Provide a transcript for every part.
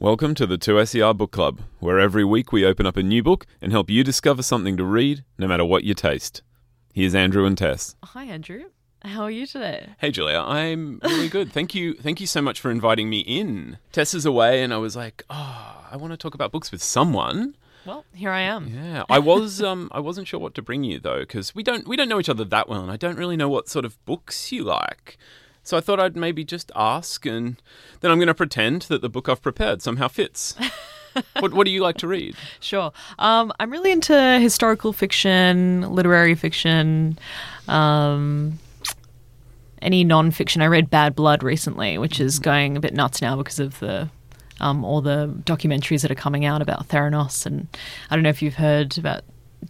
Welcome to the 2SER Book Club, where every week we open up a new book and help you discover something to read, no matter what your taste. Here's Andrew and Tess. Hi, Andrew. How are you today? Hey, Julia. I'm really good. Thank you. Thank you so much for inviting me in. Tess is away, and I was like, oh, I want to talk about books with someone. Well, here I am. Yeah, I was. Um, I wasn't sure what to bring you though, because we don't we don't know each other that well, and I don't really know what sort of books you like. So I thought I'd maybe just ask, and then I'm going to pretend that the book I've prepared somehow fits. what What do you like to read? Sure. Um, I'm really into historical fiction, literary fiction, um, any non-fiction. I read Bad Blood recently, which is going a bit nuts now because of the um, all the documentaries that are coming out about Theranos. And I don't know if you've heard about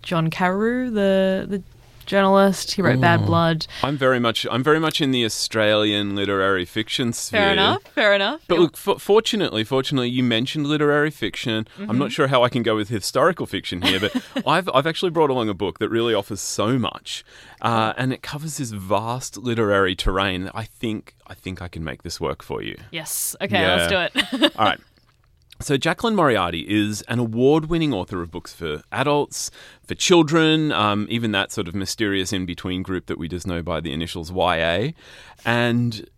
John Carreyrou, the the journalist. He wrote Bad Blood. I'm very much I'm very much in the Australian literary fiction sphere. Fair enough. Fair enough. But Yep. look, f- fortunately, fortunately, you mentioned literary fiction. I'm Mm-hmm. not sure how I can go with historical fiction here, but I've I've actually brought along a book that really offers so much, uh, and it covers this vast literary terrain. That I think I think I can make this work for you. yes. Okay. Yeah. Let's do it. All right. So, Jaclyn Moriarty is an award winning author of books for adults, for children, um, even that sort of mysterious in between group that we just know by the initials YA. And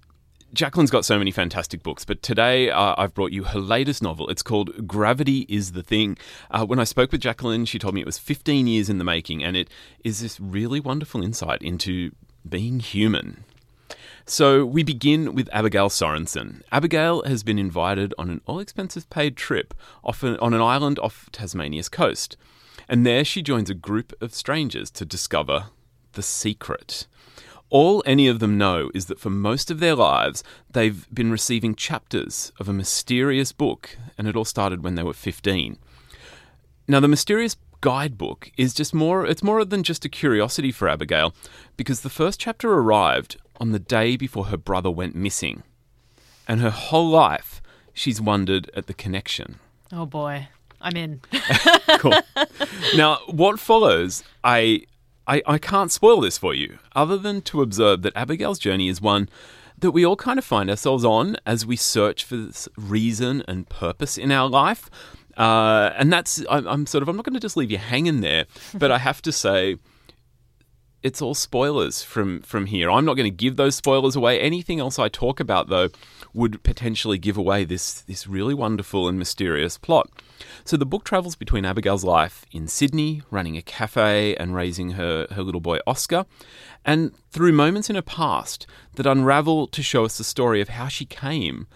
Jaclyn's got so many fantastic books, but today uh, I've brought you her latest novel. It's called Gravity is the Thing. Uh, when I spoke with Jaclyn, she told me it was 15 years in the making, and it is this really wonderful insight into being human. So we begin with Abigail Sorensen. Abigail has been invited on an all expenses paid trip off an, on an island off Tasmania's coast. And there she joins a group of strangers to discover the secret. All any of them know is that for most of their lives, they've been receiving chapters of a mysterious book, and it all started when they were 15. Now, the mysterious guidebook is just more, it's more than just a curiosity for Abigail, because the first chapter arrived on the day before her brother went missing. And her whole life, she's wondered at the connection. oh boy. I'm in. Cool. now, what follows, I, I, I can't spoil this for you, other than to observe that Abigail's journey is one that we all kind of find ourselves on as we search for this reason and purpose in our life. Uh, and that's, I'm, I'm sort of, I'm not going to just leave you hanging there, but I have to say, it's all spoilers from from here. I'm not going to give those spoilers away. Anything else I talk about though would potentially give away this this really wonderful and mysterious plot. So the book travels between Abigail's life in Sydney, running a cafe and raising her her little boy Oscar, and through moments in her past that unravel to show us the story of how she came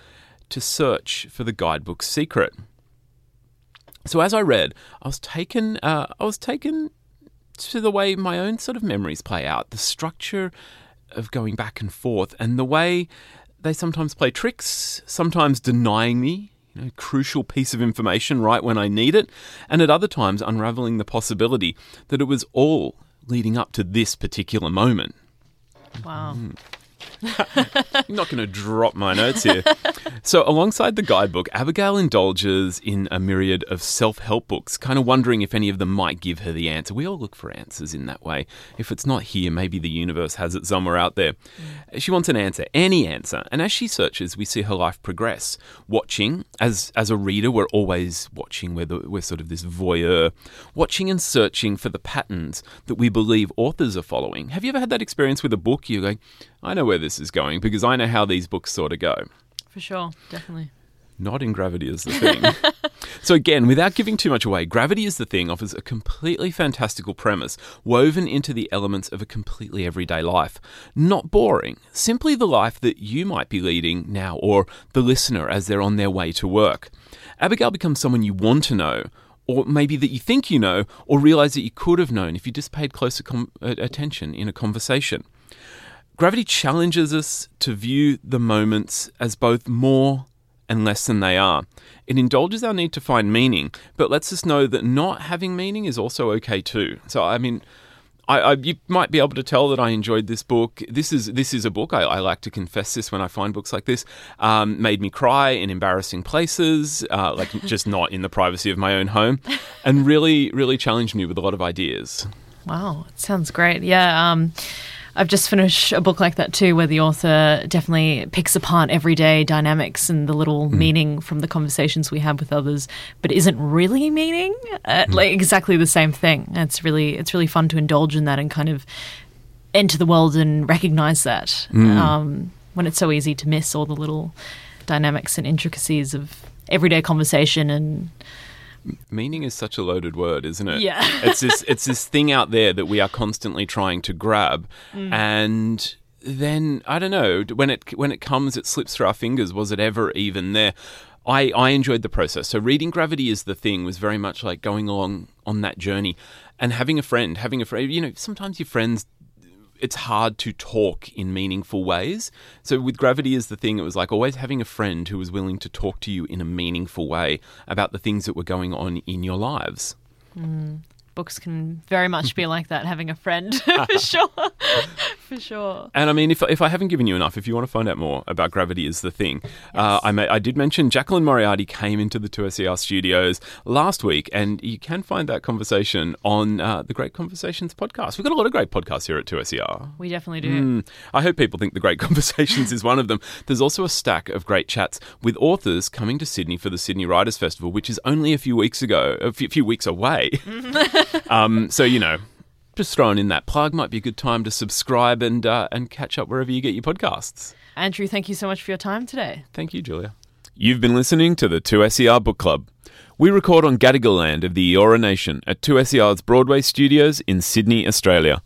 to search for the guidebook's secret. So as I read, I was taken uh, I was taken to the way my own sort of memories play out, the structure of going back and forth, and the way they sometimes play tricks, sometimes denying me, you know, crucial piece of information right when I need it, and at other times unraveling the possibility that it was all leading up to this particular moment. Wow. I'm not going to drop my notes here. so, alongside the guidebook, Abigail indulges in a myriad of self help books, kind of wondering if any of them might give her the answer. We all look for answers in that way. If it's not here, maybe the universe has it somewhere out there. Mm. She wants an answer, any answer. And as she searches, we see her life progress. Watching, as, as a reader, we're always watching, we're, the, we're sort of this voyeur, watching and searching for the patterns that we believe authors are following. Have you ever had that experience with a book? You're going, I know where this is going because I know how these books sort of go. For sure. Definitely. Not in Gravity is the thing. so, again, without giving too much away, Gravity is the Thing offers a completely fantastical premise woven into the elements of a completely everyday life. Not boring, simply the life that you might be leading now or the listener as they're on their way to work. Abigail becomes someone you want to know. Or maybe that you think you know, or realize that you could have known if you just paid closer com- attention in a conversation. Gravity challenges us to view the moments as both more and less than they are. It indulges our need to find meaning, but lets us know that not having meaning is also okay too. So, I mean, I, I you might be able to tell that I enjoyed this book. This is this is a book I, I like to confess this when I find books like this. Um, made me cry in embarrassing places, uh, like just not in the privacy of my own home, and really really challenged me with a lot of ideas. Wow, it sounds great. Yeah, um, I've just finished a book like that too, where the author definitely picks apart everyday dynamics and the little meaning from the conversations we have with others, but isn't really meaning uh, like exactly the same thing. And it's really it's really fun to indulge in that and kind of enter the world and recognize that um, when it's so easy to miss all the little dynamics and intricacies of everyday conversation and Meaning is such a loaded word, isn't it? Yeah. it's this it's this thing out there that we are constantly trying to grab, mm. and then I don't know when it when it comes, it slips through our fingers. Was it ever even there? I, I enjoyed the process. So reading Gravity is the thing was very much like going along on that journey, and having a friend, having a friend. You know, sometimes your friends it's hard to talk in meaningful ways. So with gravity is the thing, it was like always having a friend who was willing to talk to you in a meaningful way about the things that were going on in your lives. Mm. books can very much be like that, having a friend for sure. For sure. And I mean, if, if I haven't given you enough, if you want to find out more about Gravity is the Thing, uh, I, may, I did mention Jaclyn Moriarty came into the 2SER studios last week, and you can find that conversation on uh, the Great Conversations podcast. We've got a lot of great podcasts here at 2SER. We definitely do. Mm, I hope people think the Great Conversations is one of them. There's also a stack of great chats with authors coming to Sydney for the Sydney Writers Festival, which is only a few weeks ago, a few, few weeks away. um, so you know, just throwing in that plug might be a good time to subscribe and uh, and catch up wherever you get your podcasts. Andrew, thank you so much for your time today. Thank you, Julia. You've been listening to the 2SER Book Club. We record on Gadigal land of the Eora Nation at 2SER's Broadway studios in Sydney, Australia.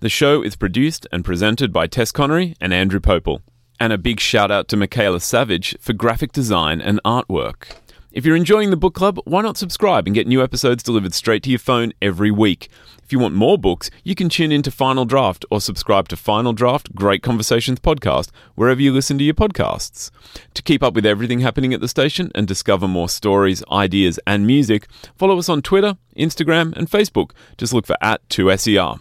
The show is produced and presented by Tess Connery and Andrew Popel. And a big shout out to Michaela Savage for graphic design and artwork. If you're enjoying the book club, why not subscribe and get new episodes delivered straight to your phone every week? If you want more books, you can tune into Final Draft or subscribe to Final Draft Great Conversations podcast wherever you listen to your podcasts. To keep up with everything happening at the station and discover more stories, ideas, and music, follow us on Twitter, Instagram, and Facebook. Just look for at 2SER.